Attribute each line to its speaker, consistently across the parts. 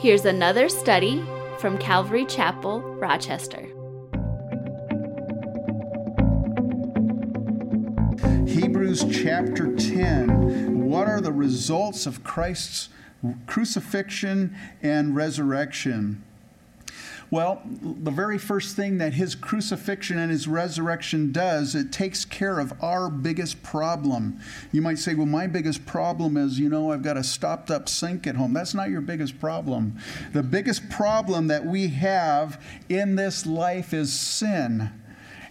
Speaker 1: Here's another study from Calvary Chapel, Rochester.
Speaker 2: Hebrews chapter 10. What are the results of Christ's crucifixion and resurrection? Well, the very first thing that his crucifixion and his resurrection does, it takes care of our biggest problem. You might say, well, my biggest problem is, you know, I've got a stopped up sink at home. That's not your biggest problem. The biggest problem that we have in this life is sin.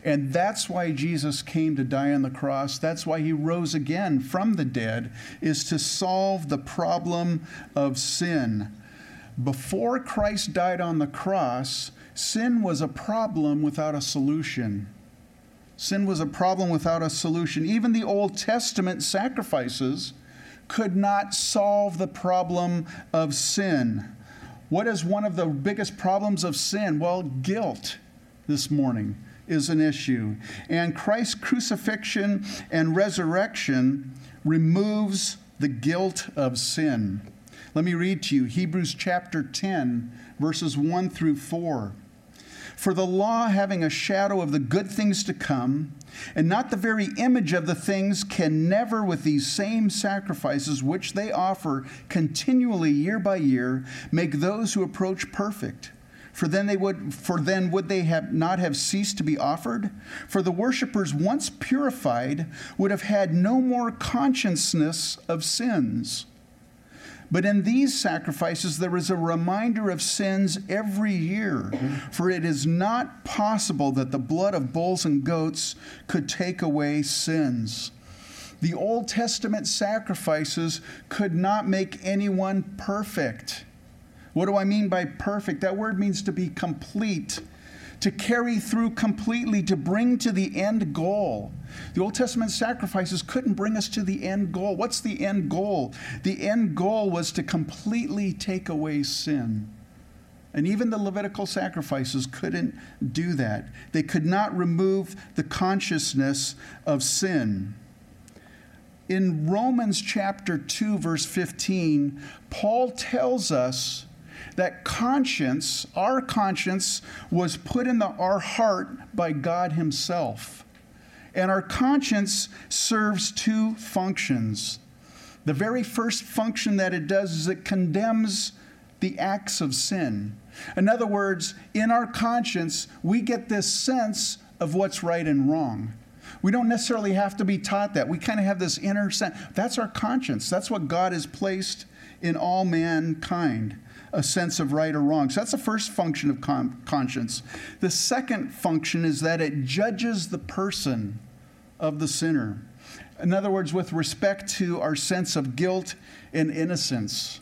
Speaker 2: And that's why Jesus came to die on the cross. That's why he rose again from the dead, is to solve the problem of sin. Before Christ died on the cross, sin was a problem without a solution. Sin was a problem without a solution. Even the Old Testament sacrifices could not solve the problem of sin. What is one of the biggest problems of sin? Well, guilt this morning is an issue. And Christ's crucifixion and resurrection removes the guilt of sin. Let me read to you Hebrews chapter 10, verses 1 through 4. For the law, having a shadow of the good things to come, and not the very image of the things, can never, with these same sacrifices which they offer continually year by year, make those who approach perfect. For then they would for then would they have not have ceased to be offered? For the worshippers once purified would have had no more consciousness of sins. But in these sacrifices, there is a reminder of sins every year, for it is not possible that the blood of bulls and goats could take away sins. The Old Testament sacrifices could not make anyone perfect. What do I mean by perfect? That word means to be complete, to carry through completely, to bring to the end goal. The Old Testament sacrifices couldn't bring us to the end goal. What's the end goal? The end goal was to completely take away sin. And even the Levitical sacrifices couldn't do that. They could not remove the consciousness of sin. In Romans chapter 2, verse 15, Paul tells us that conscience, our conscience, was put in the, our heart by God Himself. And our conscience serves two functions. The very first function that it does is it condemns the acts of sin. In other words, in our conscience, we get this sense of what's right and wrong. We don't necessarily have to be taught that. We kind of have this inner sense. That's our conscience. That's what God has placed in all mankind a sense of right or wrong. So that's the first function of con- conscience. The second function is that it judges the person of the sinner. In other words, with respect to our sense of guilt and innocence.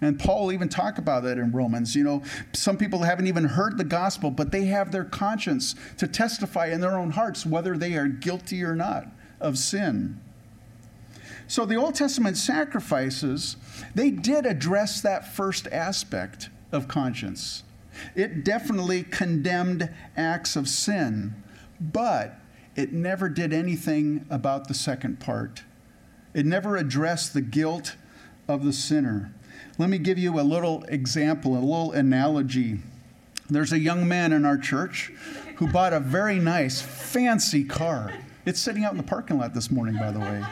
Speaker 2: And Paul even talk about that in Romans. You know, some people haven't even heard the gospel, but they have their conscience to testify in their own hearts whether they are guilty or not of sin. So the Old Testament sacrifices, they did address that first aspect of conscience. It definitely condemned acts of sin, but it never did anything about the second part. It never addressed the guilt of the sinner. Let me give you a little example, a little analogy. There's a young man in our church who bought a very nice, fancy car. It's sitting out in the parking lot this morning, by the way.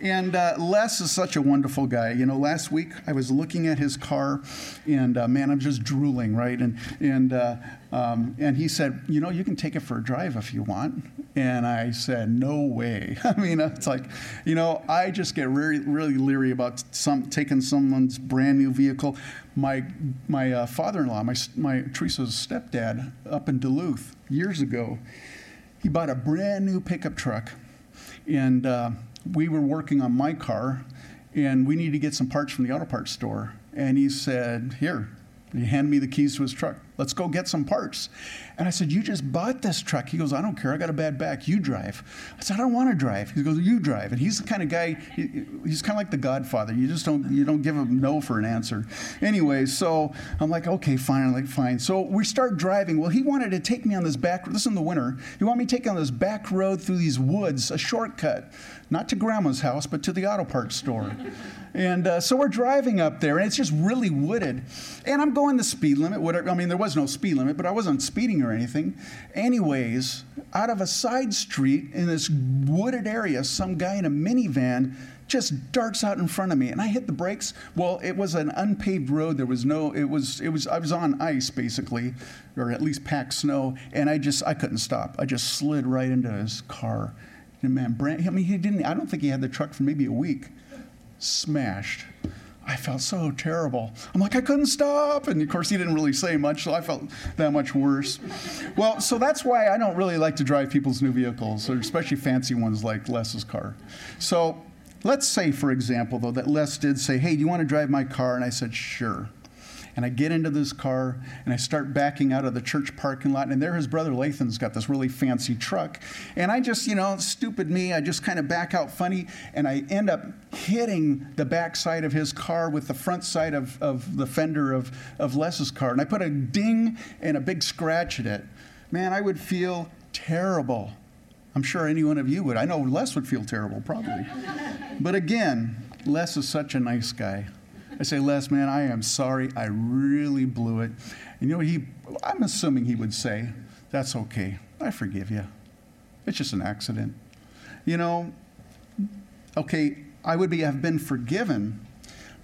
Speaker 2: And uh, Les is such a wonderful guy. You know, last week I was looking at his car, and uh, man, I'm just drooling, right? And and uh, um, and he said, you know, you can take it for a drive if you want. And I said, no way. I mean, it's like, you know, I just get really really leery about some taking someone's brand new vehicle. My my uh, father-in-law, my my Teresa's stepdad, up in Duluth years ago, he bought a brand new pickup truck, and uh, we were working on my car and we needed to get some parts from the auto parts store. And he said, Here, he handed me the keys to his truck. Let's go get some parts. And I said, You just bought this truck. He goes, I don't care. I got a bad back. You drive. I said, I don't want to drive. He goes, You drive. And he's the kind of guy, he, he's kind of like the godfather. You just don't, you don't give him no for an answer. Anyway, so I'm like, Okay, fine. I'm like, fine. So we start driving. Well, he wanted to take me on this back, road, this is in the winter. He wanted me to take on this back road through these woods, a shortcut, not to grandma's house, but to the auto parts store. And uh, so we're driving up there, and it's just really wooded. And I'm going the speed limit. Whatever. I mean, there was no speed limit, but I wasn't speeding or anything. Anyways, out of a side street in this wooded area, some guy in a minivan just darts out in front of me and I hit the brakes. Well, it was an unpaved road. There was no it was it was I was on ice basically or at least packed snow and I just I couldn't stop. I just slid right into his car. And man, Brand, I mean he didn't I don't think he had the truck for maybe a week smashed. I felt so terrible. I'm like, I couldn't stop. And of course, he didn't really say much, so I felt that much worse. Well, so that's why I don't really like to drive people's new vehicles, or especially fancy ones like Les's car. So let's say, for example, though, that Les did say, Hey, do you want to drive my car? And I said, Sure. And I get into this car and I start backing out of the church parking lot. And there his brother Lathan's got this really fancy truck. And I just, you know, stupid me, I just kind of back out funny and I end up hitting the back side of his car with the front side of, of the fender of, of Les's car. And I put a ding and a big scratch at it. Man, I would feel terrible. I'm sure any one of you would. I know Les would feel terrible, probably. but again, Les is such a nice guy. I say, Les, man, I am sorry. I really blew it. And you know, he, I'm assuming he would say, That's okay. I forgive you. It's just an accident. You know, okay, I would be, have been forgiven.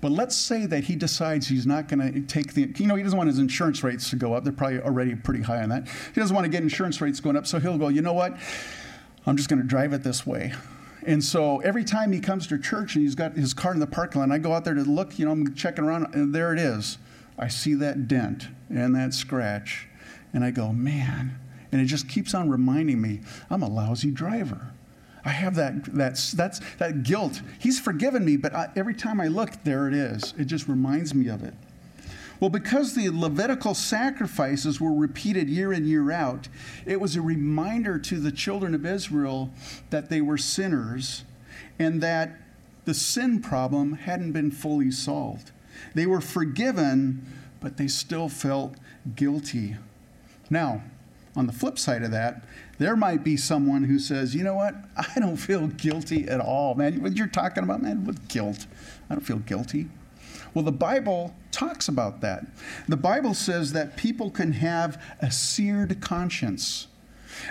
Speaker 2: But let's say that he decides he's not going to take the, you know, he doesn't want his insurance rates to go up. They're probably already pretty high on that. He doesn't want to get insurance rates going up, so he'll go, you know what? I'm just going to drive it this way. And so every time he comes to church and he's got his car in the parking lot, I go out there to look, you know, I'm checking around, and there it is. I see that dent and that scratch, and I go, man. And it just keeps on reminding me, I'm a lousy driver. I have that, that's, that's, that guilt. He's forgiven me, but I, every time I look, there it is. It just reminds me of it. Well, because the Levitical sacrifices were repeated year in, year out, it was a reminder to the children of Israel that they were sinners and that the sin problem hadn't been fully solved. They were forgiven, but they still felt guilty. Now, on the flip side of that, there might be someone who says, you know what? I don't feel guilty at all, man. What you're talking about, man, with guilt. I don't feel guilty. Well, the Bible talks about that. The Bible says that people can have a seared conscience.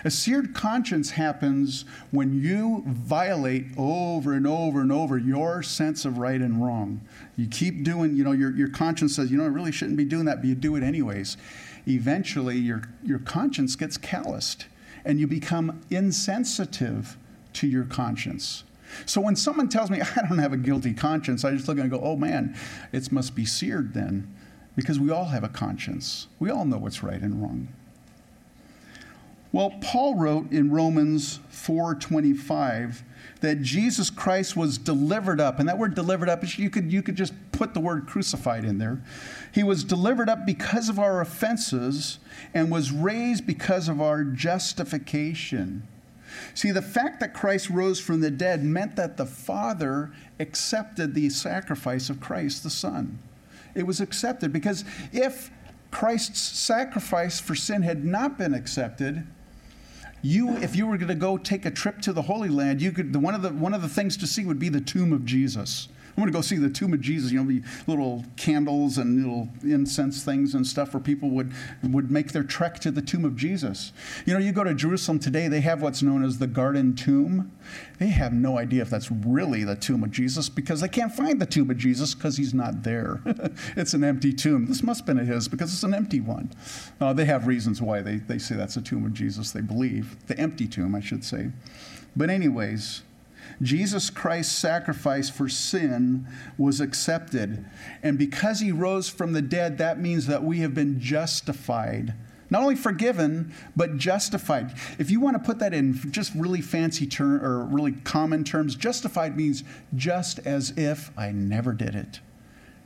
Speaker 2: A seared conscience happens when you violate over and over and over your sense of right and wrong. You keep doing, you know, your, your conscience says, you know, I really shouldn't be doing that, but you do it anyways. Eventually, your, your conscience gets calloused and you become insensitive to your conscience. So when someone tells me I don't have a guilty conscience, I just look and go, oh man, it must be seared then. Because we all have a conscience. We all know what's right and wrong. Well, Paul wrote in Romans 4:25 that Jesus Christ was delivered up, and that word delivered up, you could, you could just put the word crucified in there. He was delivered up because of our offenses and was raised because of our justification. See, the fact that Christ rose from the dead meant that the Father accepted the sacrifice of Christ, the Son. It was accepted because if Christ's sacrifice for sin had not been accepted, you, if you were going to go take a trip to the Holy Land, you could, one, of the, one of the things to see would be the tomb of Jesus. I'm going to go see the tomb of Jesus, you know, the little candles and little incense things and stuff where people would, would make their trek to the tomb of Jesus. You know, you go to Jerusalem today, they have what's known as the Garden Tomb. They have no idea if that's really the tomb of Jesus because they can't find the tomb of Jesus because he's not there. it's an empty tomb. This must have been his because it's an empty one. Uh, they have reasons why they, they say that's the tomb of Jesus, they believe. The empty tomb, I should say. But, anyways, Jesus Christ's sacrifice for sin was accepted. And because he rose from the dead, that means that we have been justified. Not only forgiven, but justified. If you want to put that in just really fancy term or really common terms, justified means just as if I never did it.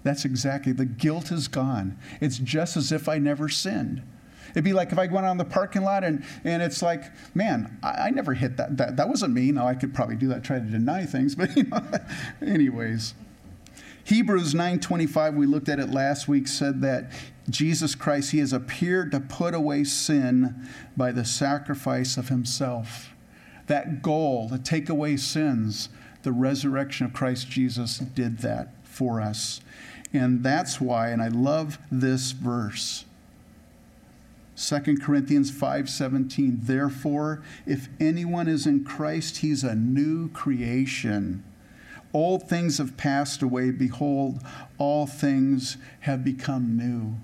Speaker 2: That's exactly, the guilt is gone. It's just as if I never sinned. It'd be like if I went in the parking lot and, and it's like, man, I, I never hit that. that. That wasn't me. Now, I could probably do that, try to deny things, but you know, anyways. Hebrews 9:25 we looked at it last week said that Jesus Christ he has appeared to put away sin by the sacrifice of himself. That goal to take away sins, the resurrection of Christ Jesus did that for us. And that's why and I love this verse. 2 Corinthians 5:17 Therefore if anyone is in Christ he's a new creation. Old things have passed away behold all things have become new.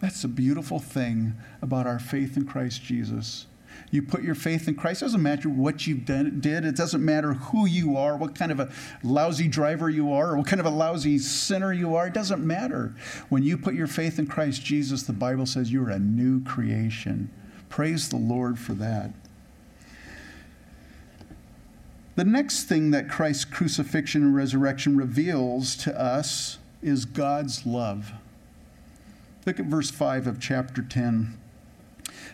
Speaker 2: That's a beautiful thing about our faith in Christ Jesus. You put your faith in Christ. It doesn't matter what you've done, did. It doesn't matter who you are, what kind of a lousy driver you are, or what kind of a lousy sinner you are. It doesn't matter. When you put your faith in Christ Jesus, the Bible says you're a new creation. Praise the Lord for that. The next thing that Christ's crucifixion and resurrection reveals to us is God's love. Look at verse 5 of chapter 10.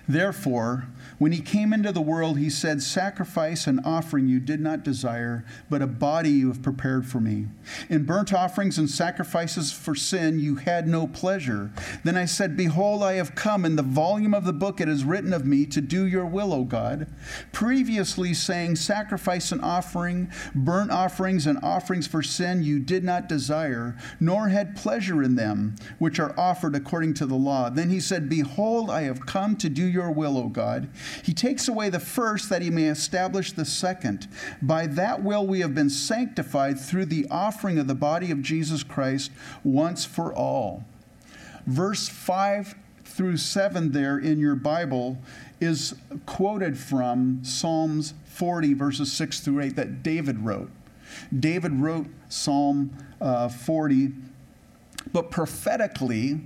Speaker 2: Therefore, when he came into the world, he said, Sacrifice and offering you did not desire, but a body you have prepared for me. In burnt offerings and sacrifices for sin you had no pleasure. Then I said, Behold, I have come. In the volume of the book it is written of me to do your will, O God. Previously saying, Sacrifice and offering, burnt offerings and offerings for sin you did not desire, nor had pleasure in them, which are offered according to the law. Then he said, Behold, I have come to do your will, O God. He takes away the first that he may establish the second. By that will we have been sanctified through the offering of the body of Jesus Christ once for all. Verse 5 through 7 there in your Bible is quoted from Psalms 40, verses 6 through 8, that David wrote. David wrote Psalm uh, 40, but prophetically,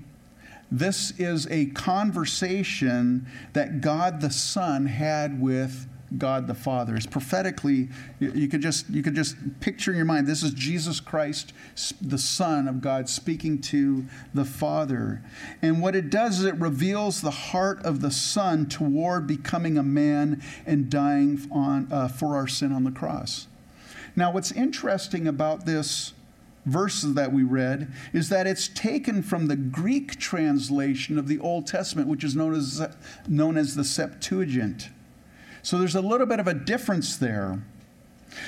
Speaker 2: this is a conversation that God the Son had with God the Father. It's prophetically, you could just you could just picture in your mind. This is Jesus Christ, the Son of God, speaking to the Father. And what it does is it reveals the heart of the Son toward becoming a man and dying on uh, for our sin on the cross. Now, what's interesting about this verses that we read is that it's taken from the Greek translation of the Old Testament, which is known as, known as the Septuagint. So there's a little bit of a difference there.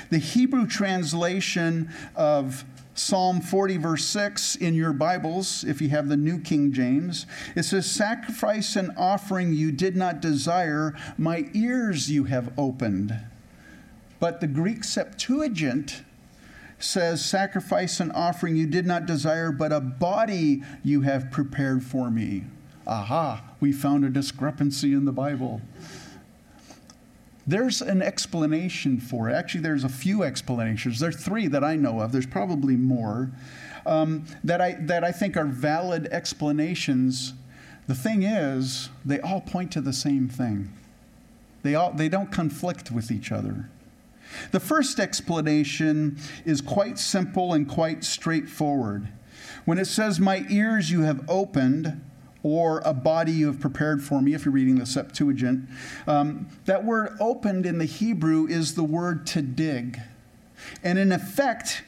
Speaker 2: The Hebrew translation of Psalm 40, verse 6 in your Bibles, if you have the New King James, it says, Sacrifice and offering you did not desire, my ears you have opened. But the Greek Septuagint says, Sacrifice and offering you did not desire, but a body you have prepared for me. Aha, we found a discrepancy in the Bible. There's an explanation for it. Actually, there's a few explanations. There are three that I know of. There's probably more um, that, I, that I think are valid explanations. The thing is, they all point to the same thing. They, all, they don't conflict with each other. The first explanation is quite simple and quite straightforward. When it says, My ears you have opened, or a body you have prepared for me, if you're reading the Septuagint, um, that word opened in the Hebrew is the word to dig. And in effect,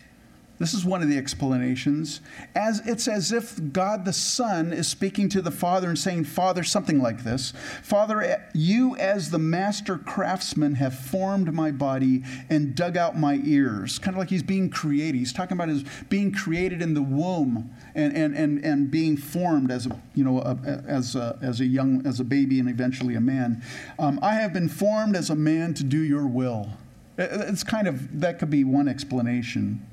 Speaker 2: this is one of the explanations. As it's as if God the Son is speaking to the Father and saying, Father, something like this Father, eh, you as the master craftsman have formed my body and dug out my ears. Kind of like he's being created. He's talking about his being created in the womb and, and, and, and being formed as a, you know, a, as, a, as a young, as a baby and eventually a man. Um, I have been formed as a man to do your will. Eh, eh, it's kind of, that could be one explanation.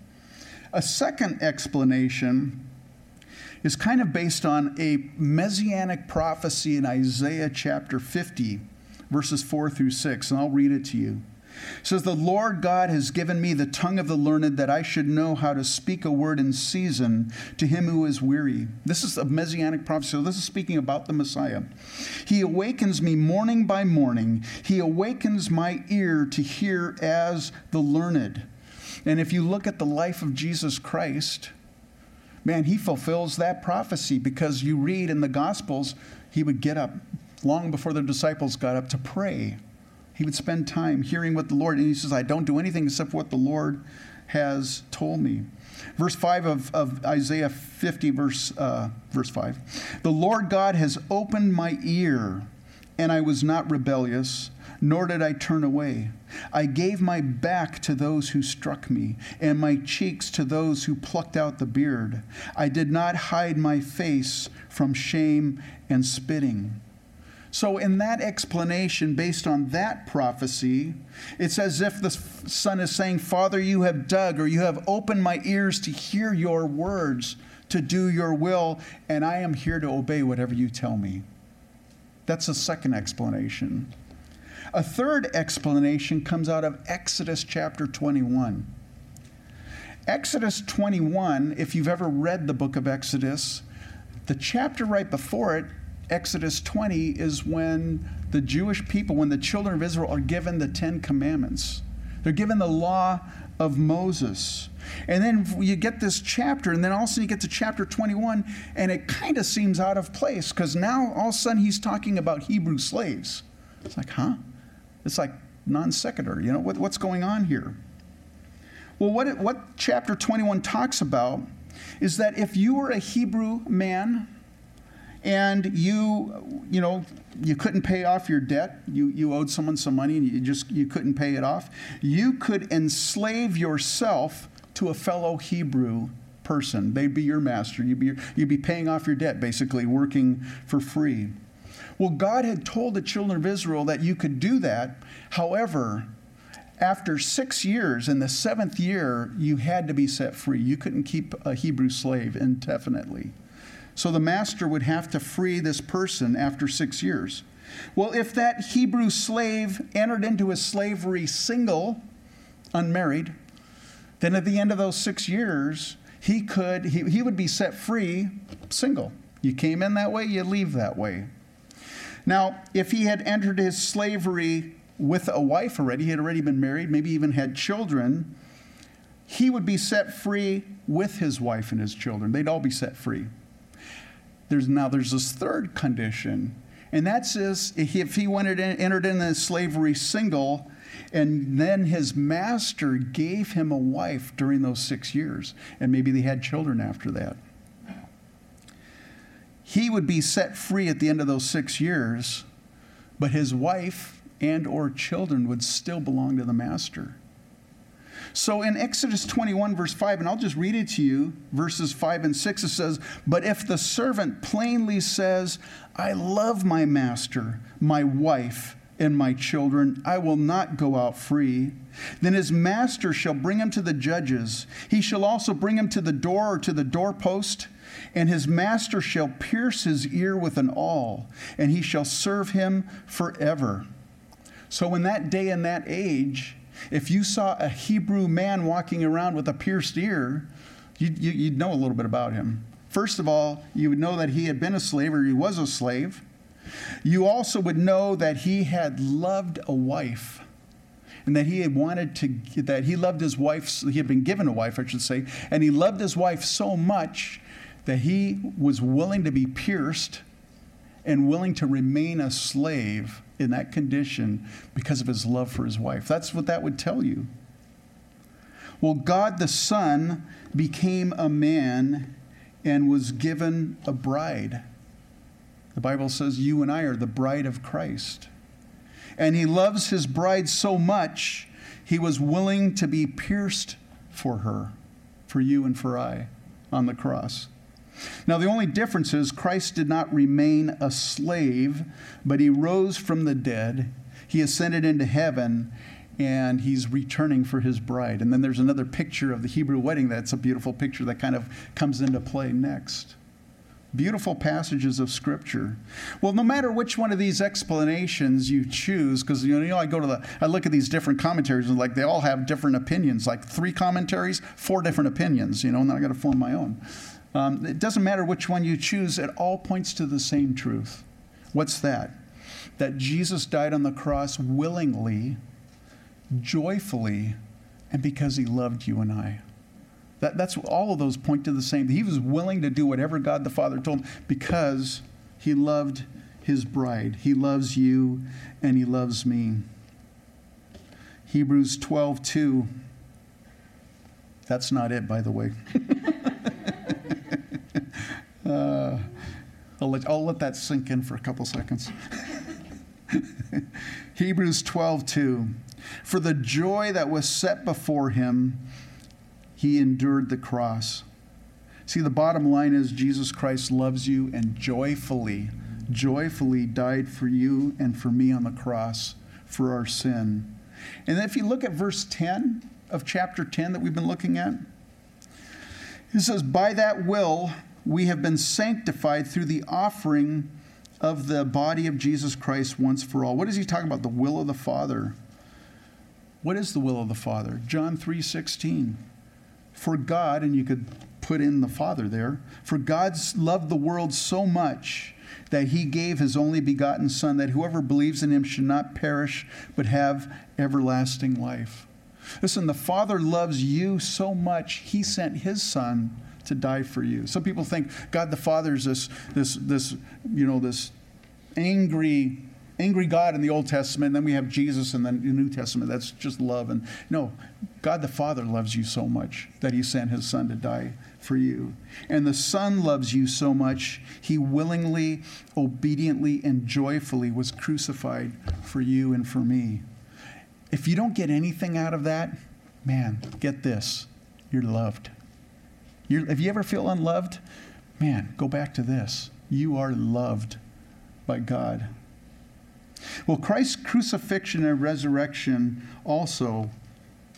Speaker 2: A second explanation is kind of based on a messianic prophecy in Isaiah chapter 50, verses 4 through 6, and I'll read it to you. It says, The Lord God has given me the tongue of the learned that I should know how to speak a word in season to him who is weary. This is a messianic prophecy. So this is speaking about the Messiah. He awakens me morning by morning. He awakens my ear to hear as the learned. And if you look at the life of Jesus Christ, man, he fulfills that prophecy because you read in the Gospels, he would get up long before the disciples got up to pray. He would spend time hearing what the Lord, and he says, I don't do anything except what the Lord has told me. Verse 5 of, of Isaiah 50, verse, uh, verse 5. The Lord God has opened my ear, and I was not rebellious, nor did I turn away. I gave my back to those who struck me, and my cheeks to those who plucked out the beard. I did not hide my face from shame and spitting. So, in that explanation, based on that prophecy, it's as if the Son is saying, Father, you have dug or you have opened my ears to hear your words, to do your will, and I am here to obey whatever you tell me. That's a second explanation. A third explanation comes out of Exodus chapter 21. Exodus 21, if you've ever read the book of Exodus, the chapter right before it Exodus 20 is when the Jewish people, when the children of Israel are given the Ten Commandments. They're given the law of Moses. And then you get this chapter, and then all of a sudden you get to chapter 21, and it kind of seems out of place because now all of a sudden he's talking about Hebrew slaves. It's like, huh? It's like non sequitur. You know, what, what's going on here? Well, what, it, what chapter 21 talks about is that if you were a Hebrew man, and you you know you couldn't pay off your debt you, you owed someone some money and you just you couldn't pay it off you could enslave yourself to a fellow hebrew person they'd be your master you'd be, you'd be paying off your debt basically working for free well god had told the children of israel that you could do that however after six years in the seventh year you had to be set free you couldn't keep a hebrew slave indefinitely so the master would have to free this person after six years. Well, if that Hebrew slave entered into his slavery single, unmarried, then at the end of those six years, he could he, he would be set free single. You came in that way, you leave that way. Now, if he had entered his slavery with a wife already, he had already been married, maybe even had children, he would be set free with his wife and his children. They'd all be set free. There's now there's this third condition, and that says if he went in, entered into slavery single, and then his master gave him a wife during those six years, and maybe they had children after that. He would be set free at the end of those six years, but his wife and or children would still belong to the master. So in Exodus 21, verse 5, and I'll just read it to you, verses 5 and 6, it says, But if the servant plainly says, I love my master, my wife, and my children, I will not go out free. Then his master shall bring him to the judges. He shall also bring him to the door or to the doorpost, and his master shall pierce his ear with an awl, and he shall serve him forever. So, in that day and that age, if you saw a Hebrew man walking around with a pierced ear, you'd, you'd, know a little bit about him. First of all, you would know that he had been a slave or he was a slave. You also would know that he had loved a wife and that he had wanted to, that he loved his wife, he had been given a wife, I should say, and he loved his wife so much that he was willing to be pierced and willing to remain a slave in that condition because of his love for his wife. That's what that would tell you. Well, God the Son became a man and was given a bride. The Bible says you and I are the bride of Christ. And he loves his bride so much, he was willing to be pierced for her, for you and for I, on the cross. Now, the only difference is Christ did not remain a slave, but he rose from the dead. He ascended into heaven, and he's returning for his bride. And then there's another picture of the Hebrew wedding that's a beautiful picture that kind of comes into play next. Beautiful passages of Scripture. Well, no matter which one of these explanations you choose, because you know, I go to the, I look at these different commentaries and like they all have different opinions. Like three commentaries, four different opinions. You know, and then I got to form my own. Um, it doesn't matter which one you choose, it all points to the same truth. What's that? That Jesus died on the cross willingly, joyfully, and because he loved you and I. That, that's all of those point to the same. He was willing to do whatever God the Father told him because he loved his bride. He loves you and he loves me. Hebrews 12, 2. That's not it, by the way. uh, I'll, let, I'll let that sink in for a couple seconds. Hebrews 12, 2. For the joy that was set before him, he endured the cross. See, the bottom line is Jesus Christ loves you and joyfully, joyfully died for you and for me on the cross for our sin. And if you look at verse 10 of chapter 10 that we've been looking at, it says, By that will we have been sanctified through the offering of the body of Jesus Christ once for all. What is he talking about? The will of the Father. What is the will of the Father? John 3 16 for God, and you could put in the Father there, for God loved the world so much that he gave his only begotten Son, that whoever believes in him should not perish, but have everlasting life. Listen, the Father loves you so much, he sent his Son to die for you. Some people think God the Father is this, this, this, you know, this angry angry God in the Old Testament, then we have Jesus in the New Testament. That's just love. And no, God the Father loves you so much that he sent his Son to die for you. And the Son loves you so much, he willingly, obediently, and joyfully was crucified for you and for me. If you don't get anything out of that, man, get this you're loved. You're, if you ever feel unloved, man, go back to this. You are loved by God. Well, Christ's crucifixion and resurrection also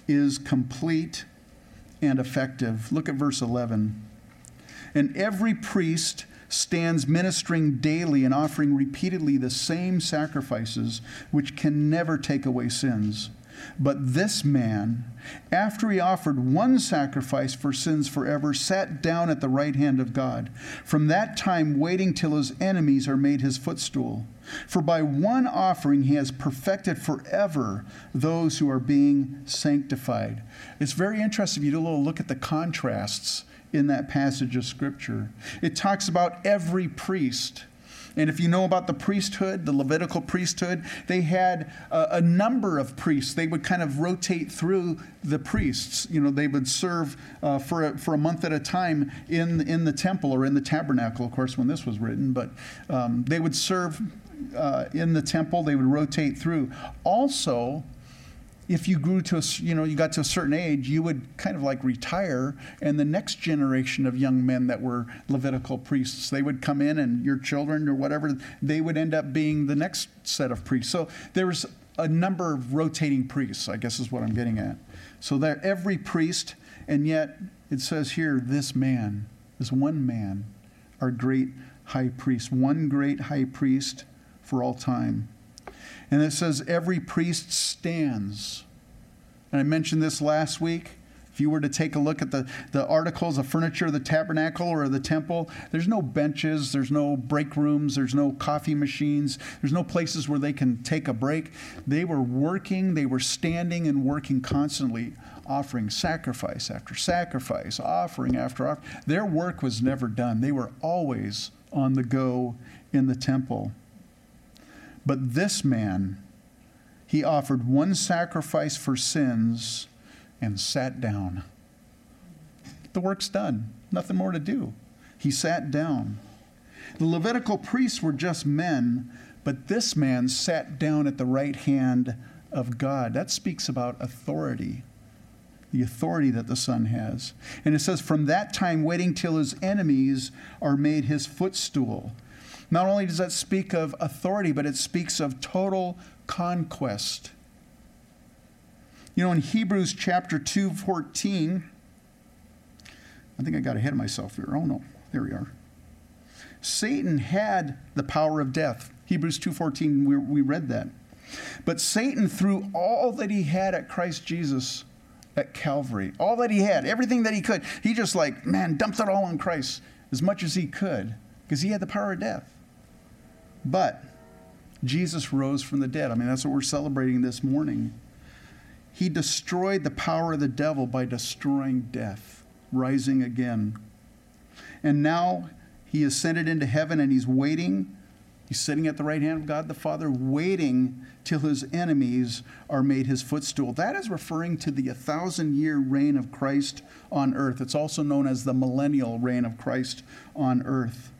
Speaker 2: is complete and effective. Look at verse 11. And every priest stands ministering daily and offering repeatedly the same sacrifices, which can never take away sins. But this man, after he offered one sacrifice for sins forever, sat down at the right hand of God, from that time waiting till his enemies are made his footstool. For by one offering he has perfected forever those who are being sanctified. It's very interesting if you do a little look at the contrasts in that passage of Scripture. It talks about every priest and if you know about the priesthood, the Levitical priesthood, they had a, a, number of priests. They would kind of rotate through the priests. You know, they would serve uh, for, a, for a month at a time in, in the temple or in the tabernacle, of course, when this was written. But um, they would serve uh, in the temple, they would rotate through. Also, if you grew to a, you know, you got to a certain age, you would kind of like retire, and the next generation of young men that were Levitical priests, they would come in, and your children or whatever, they would end up being the next set of priests. So there was a number of rotating priests, I guess is what I'm getting at. So there, every priest, and yet it says here, this man, this one man, our great high priest, one great high priest for all time. And it says, every priest stands. And I mentioned this last week. If you were to take a look at the, the articles of furniture of the tabernacle or the temple, there's no benches, there's no break rooms, there's no coffee machines, there's no places where they can take a break. They were working, they were standing and working constantly, offering sacrifice after sacrifice, offering after offering. Their work was never done. They were always on the go in the temple. But this man, he offered one sacrifice for sins and sat down. The work's done, nothing more to do. He sat down. The Levitical priests were just men, but this man sat down at the right hand of God. That speaks about authority, the authority that the Son has. And it says, from that time, waiting till his enemies are made his footstool. Not only does that speak of authority, but it speaks of total conquest. You know, in Hebrews chapter 2, 14, I think I got ahead of myself here. Oh no, there we are. Satan had the power of death. Hebrews 2:14 we, we read that. But Satan threw all that he had at Christ Jesus at Calvary. All that he had, everything that he could. He just like, man, dumped it all on Christ as much as he could because he had the power of death. But Jesus rose from the dead. I mean, that's what we're celebrating this morning. He destroyed the power of the devil by destroying death. rising again. And now he ascended into heaven and he's waiting. He's sitting at the right hand of God the Father, waiting till his enemies are made his footstool. That is referring to the 1,000 year reign of Christ on earth. It's also known as the millennial reign of Christ on earth.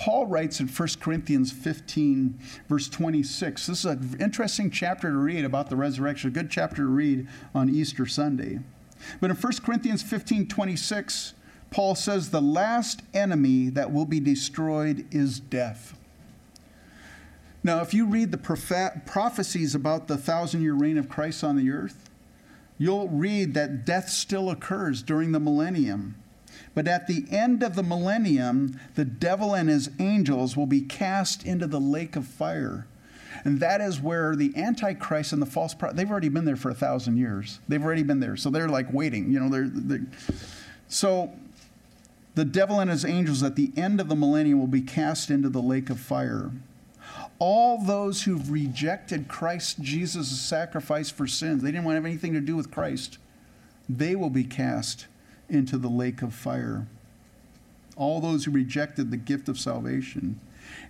Speaker 2: Paul writes in 1 Corinthians 15, verse 26. This is an interesting chapter to read about the resurrection, a good chapter to read on Easter Sunday. But in 1 Corinthians 15, 26, Paul says, The last enemy that will be destroyed is death. Now, if you read the prophecies about the thousand year reign of Christ on the earth, you'll read that death still occurs during the millennium. But at the end of the millennium, the devil and his angels will be cast into the lake of fire. And that is where the Antichrist and the false prophet, they've already been there for a thousand years. They've already been there. So they're like waiting, you know, they're, they're so the devil and his angels at the end of the millennium will be cast into the lake of fire. All those who've rejected Christ Jesus' sacrifice for sins, they didn't want to have anything to do with Christ, they will be cast into the lake of fire. All those who rejected the gift of salvation.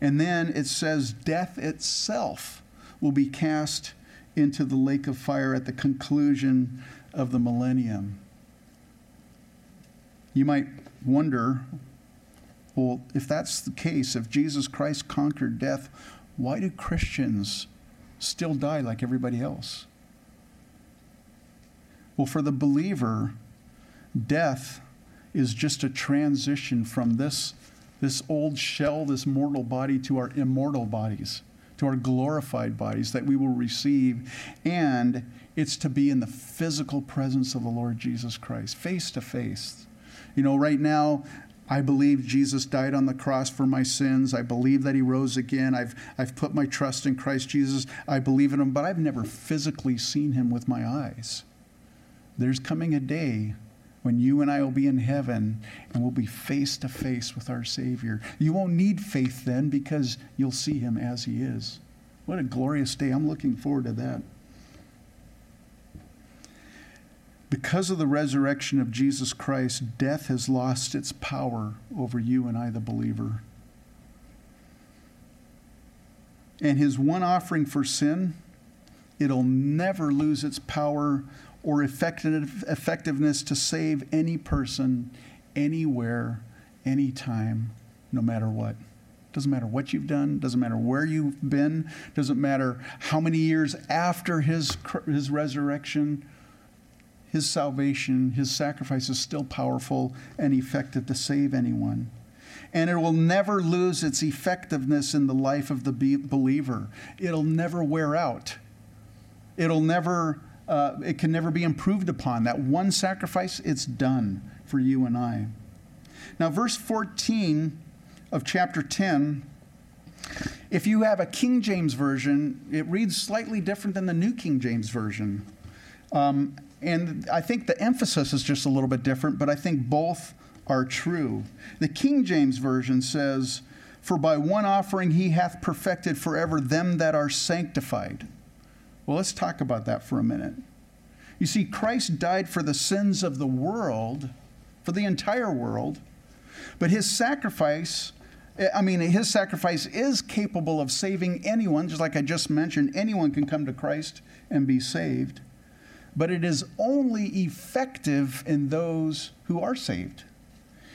Speaker 2: And then it says, death itself will be cast into the lake of fire at the conclusion of the millennium. You might wonder well, if that's the case, if Jesus Christ conquered death, why do Christians still die like everybody else? Well, for the believer, Death is just a transition from this, this old shell, this mortal body, to our immortal bodies, to our glorified bodies that we will receive. And it's to be in the physical presence of the Lord Jesus Christ, face to face. You know, right now, I believe Jesus died on the cross for my sins. I believe that he rose again. I've, I've put my trust in Christ Jesus. I believe in him, but I've never physically seen him with my eyes. There's coming a day when you and I will be in heaven and we'll be face to face with our Savior. You won't need faith then because you'll see Him as He is. What a glorious day. I'm looking forward to that. Because of the resurrection of Jesus Christ, death has lost its power over you and I, the believer. And his one offering for sin, it'll never lose its power or effective, effectiveness to save any person, anywhere, anytime, no matter what. Doesn't matter what you've done, doesn't matter where you've been, doesn't matter how many years after his, his resurrection, his salvation, his sacrifice is still powerful and effective to save anyone. And it will never lose its effectiveness in the life of the believer. It'll never wear out. It'll never uh, it can never be improved upon. That one sacrifice, it's done for you and I. Now, verse 14 of chapter 10, if you have a King James version, it reads slightly different than the New King James version. Um, and I think the emphasis is just a little bit different, but I think both are true. The King James version says, For by one offering he hath perfected forever them that are sanctified. Well, let's talk about that for a minute. You see, Christ died for the sins of the world, for the entire world, but his sacrifice, eh, I mean, his sacrifice is capable of saving anyone, just like I just mentioned, anyone can come to Christ and be saved. But it is only effective in those who are saved,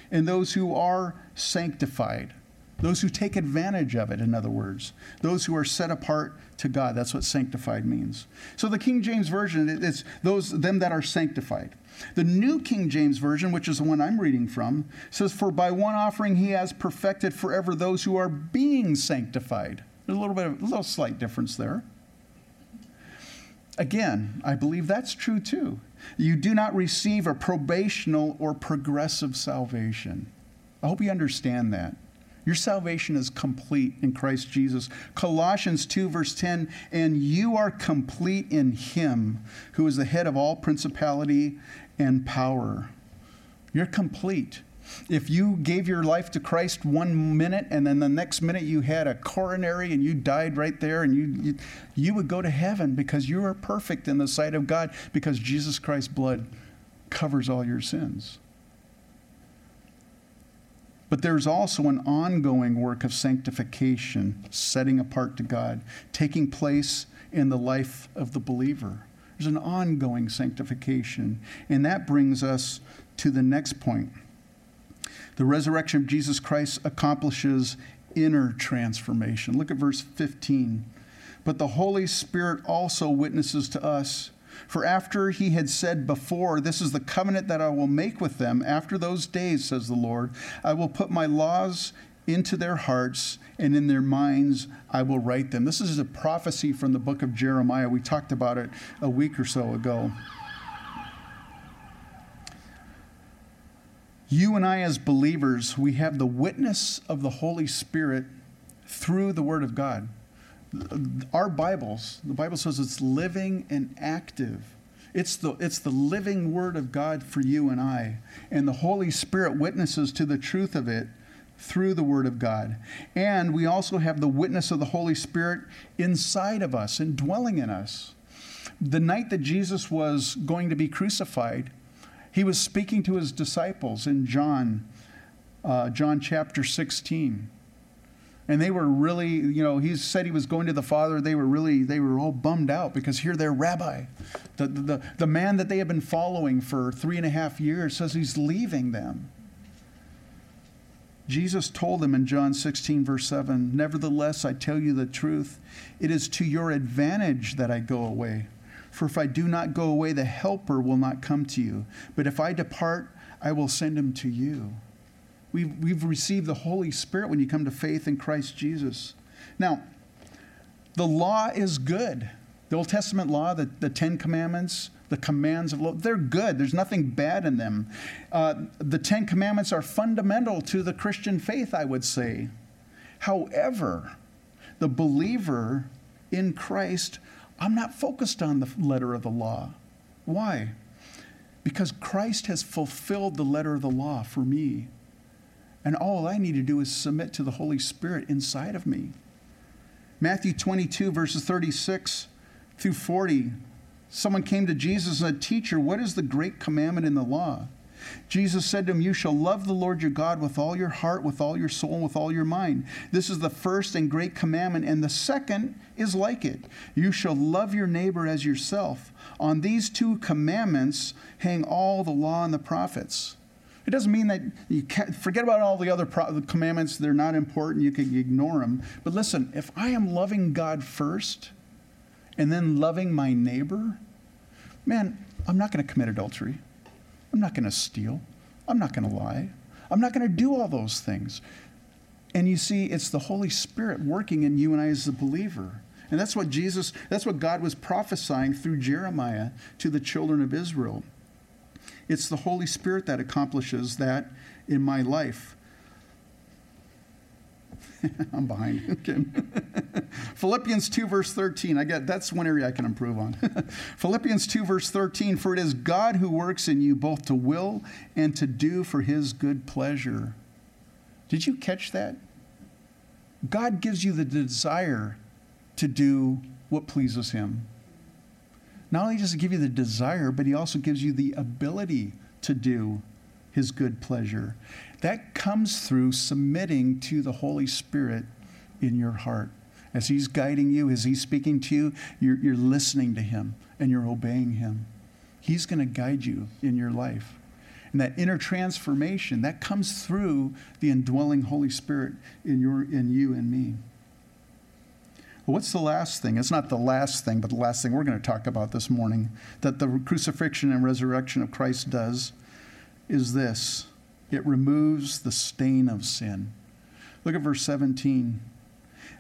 Speaker 2: in those who are sanctified. Those who take advantage of it, in other words, those who are set apart to God. That's what sanctified means. So the King James Version, it's those them that are sanctified. The New King James Version, which is the one I'm reading from, says, For by one offering he has perfected forever those who are being sanctified. There's a little bit of a little slight difference there. Again, I believe that's true too. You do not receive a probational or progressive salvation. I hope you understand that. Your salvation is complete in Christ Jesus. Colossians 2, verse 10 and you are complete in Him who is the head of all principality and power. You're complete. If you gave your life to Christ one minute and then the next minute you had a coronary and you died right there and you, you, you would go to heaven because you are perfect in the sight of God because Jesus Christ's blood covers all your sins. But there's also an ongoing work of sanctification, setting apart to God, taking place in the life of the believer. There's an ongoing sanctification. And that brings us to the next point. The resurrection of Jesus Christ accomplishes inner transformation. Look at verse 15. But the Holy Spirit also witnesses to us. For after he had said before, This is the covenant that I will make with them after those days, says the Lord, I will put my laws into their hearts, and in their minds I will write them. This is a prophecy from the book of Jeremiah. We talked about it a week or so ago. You and I, as believers, we have the witness of the Holy Spirit through the Word of God. Our Bibles, the Bible says it's living and active. It's the, it's the living Word of God for you and I. And the Holy Spirit witnesses to the truth of it through the Word of God. And we also have the witness of the Holy Spirit inside of us and dwelling in us. The night that Jesus was going to be crucified, he was speaking to his disciples in John, uh, John chapter 16. And they were really, you know, he said he was going to the Father. They were really, they were all bummed out because here their rabbi, the, the, the man that they had been following for three and a half years, says he's leaving them. Jesus told them in John 16, verse 7 Nevertheless, I tell you the truth, it is to your advantage that I go away. For if I do not go away, the Helper will not come to you. But if I depart, I will send him to you. We've, we've received the Holy Spirit when you come to faith in Christ Jesus. Now, the law is good. The Old Testament law, the, the Ten Commandments, the commands of law, they're good. There's nothing bad in them. Uh, the Ten Commandments are fundamental to the Christian faith, I would say. However, the believer in Christ I'm not focused on the letter of the law. Why? Because Christ has fulfilled the letter of the law for me. And all I need to do is submit to the Holy Spirit inside of me. Matthew 22, verses 36 through 40. Someone came to Jesus and said, Teacher, what is the great commandment in the law? Jesus said to him, You shall love the Lord your God with all your heart, with all your soul, and with all your mind. This is the first and great commandment, and the second is like it. You shall love your neighbor as yourself. On these two commandments hang all the law and the prophets. It doesn't mean that you forget about all the other commandments, they're not important, you can ignore them. But listen, if I am loving God first and then loving my neighbor, man, I'm not going to commit adultery. I'm not going to steal. I'm not going to lie. I'm not going to do all those things. And you see, it's the Holy Spirit working in you and I as a believer. And that's what Jesus, that's what God was prophesying through Jeremiah to the children of Israel. It's the Holy Spirit that accomplishes that in my life. I'm behind. Philippians 2, verse 13. I get that's one area I can improve on. Philippians 2, verse 13. For it is God who works in you both to will and to do for his good pleasure. Did you catch that? God gives you the desire to do what pleases him. Not only does he give you the desire, but he also gives you the ability to do his good pleasure. That comes through submitting to the Holy Spirit in your heart. As he's guiding you, as he's speaking to you, you're, you're listening to him and you're obeying him. He's going to guide you in your life. And that inner transformation, that comes through the indwelling Holy Spirit in, your, in you and me. Well, what's the last thing? It's not the last thing, but the last thing we're going to talk about this morning that the crucifixion and resurrection of Christ does is this it removes the stain of sin. Look at verse 17.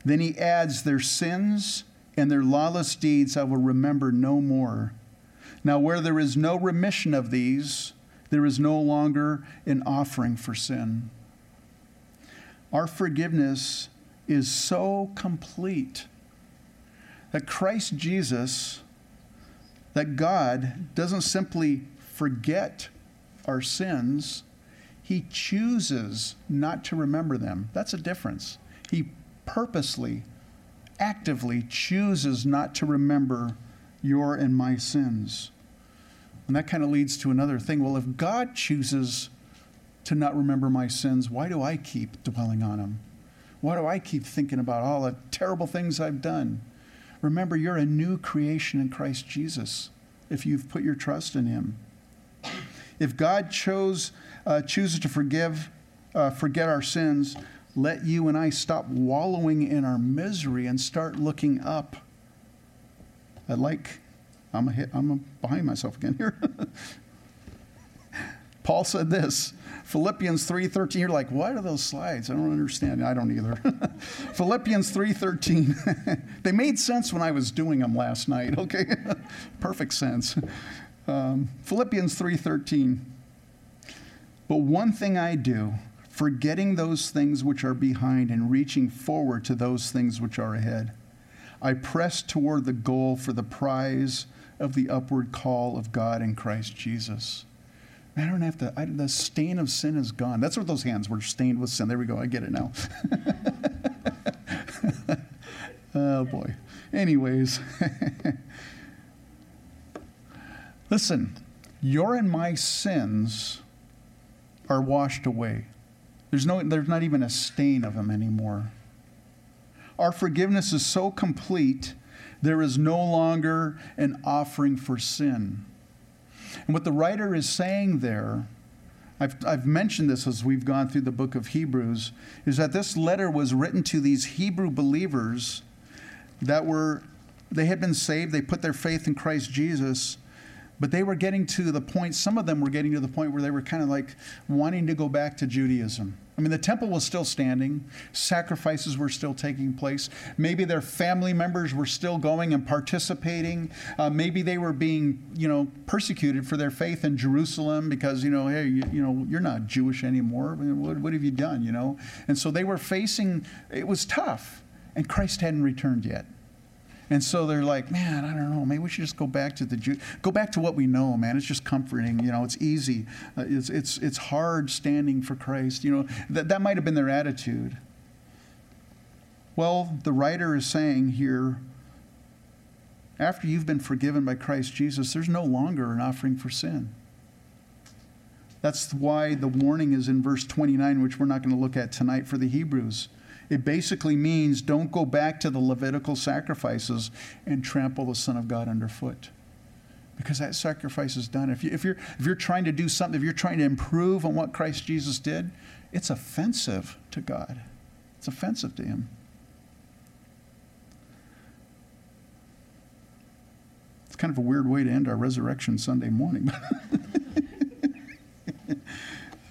Speaker 2: Then he adds, Their sins and their lawless deeds I will remember no more. Now, where there is no remission of these, there is no longer an offering for sin. Our forgiveness is so complete that Christ Jesus, that God doesn't simply forget our sins, He chooses not to remember them. That's a difference. He purposely, actively chooses not to remember your and my sins. And that kind of leads to another thing. Well, if God chooses to not remember my sins, why do I keep dwelling on them? Why do I keep thinking about all the terrible things I've done? Remember, you're a new creation in Christ Jesus if you've put your trust in Him. If God chose, uh, chooses to forgive, uh, forget our sins, let you and I stop wallowing in our misery and start looking up. I like, I'm, a hit, I'm a behind myself again here. Paul said this, Philippians 3:13. You're like, what are those slides? I don't understand. I don't either. Philippians 3:13. they made sense when I was doing them last night. Okay, perfect sense. Um, Philippians 3:13. But one thing I do, forgetting those things which are behind and reaching forward to those things which are ahead. I press toward the goal for the prize of the upward call of God in Christ Jesus. I don't have to, I, the stain of sin is gone. That's what those hands were stained with sin. There we go. I get it now. oh, boy. Anyways, listen, your and my sins are washed away. There's, no, there's not even a stain of them anymore. Our forgiveness is so complete, there is no longer an offering for sin. And what the writer is saying there, I've, I've mentioned this as we've gone through the book of Hebrews, is that this letter was written to these Hebrew believers that were, they had been saved, they put their faith in Christ Jesus, but they were getting to the point, some of them were getting to the point where they were kind of like wanting to go back to Judaism. I mean, the temple was still standing, sacrifices were still taking place. Maybe their family members were still going and participating. Uh, maybe they were being, you know, persecuted for their faith in Jerusalem because, you know, hey, you, you know, you're not Jewish anymore. What, what have you done, you know? And so they were facing, it was tough, and Christ hadn't returned yet. And so they're like, man, I don't know. Maybe we should just go back to the Jew, go back to what we know, man. It's just comforting. You know, it's easy. Uh, it's it's it's hard standing for Christ. You know, that that might have been their attitude. Well, the writer is saying here. After you've been forgiven by Christ Jesus, there's no longer an offering for sin. That's why the warning is in verse 29, which we're not going to look at tonight for the Hebrews. It basically means don't go back to the Levitical sacrifices and trample the Son of God underfoot. Because that sacrifice is done. If, you, if, you're, if you're trying to do something, if you're trying to improve on what Christ Jesus did, it's offensive to God. It's offensive to Him. It's kind of a weird way to end our Resurrection Sunday morning.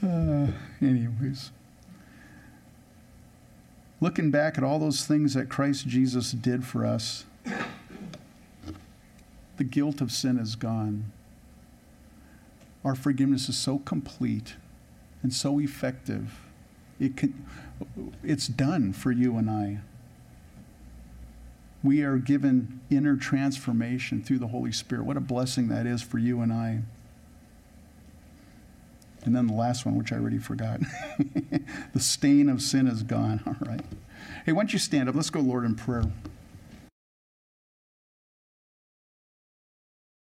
Speaker 2: uh, anyways looking back at all those things that Christ Jesus did for us, the guilt of sin is gone. Our forgiveness is so complete and so effective. It can, it's done for you and I. We are given inner transformation through the Holy Spirit. What a blessing that is for you and I. And then the last one, which I already forgot the stain of sin is gone. All right. Hey, why don't you stand up? Let's go, Lord, in prayer.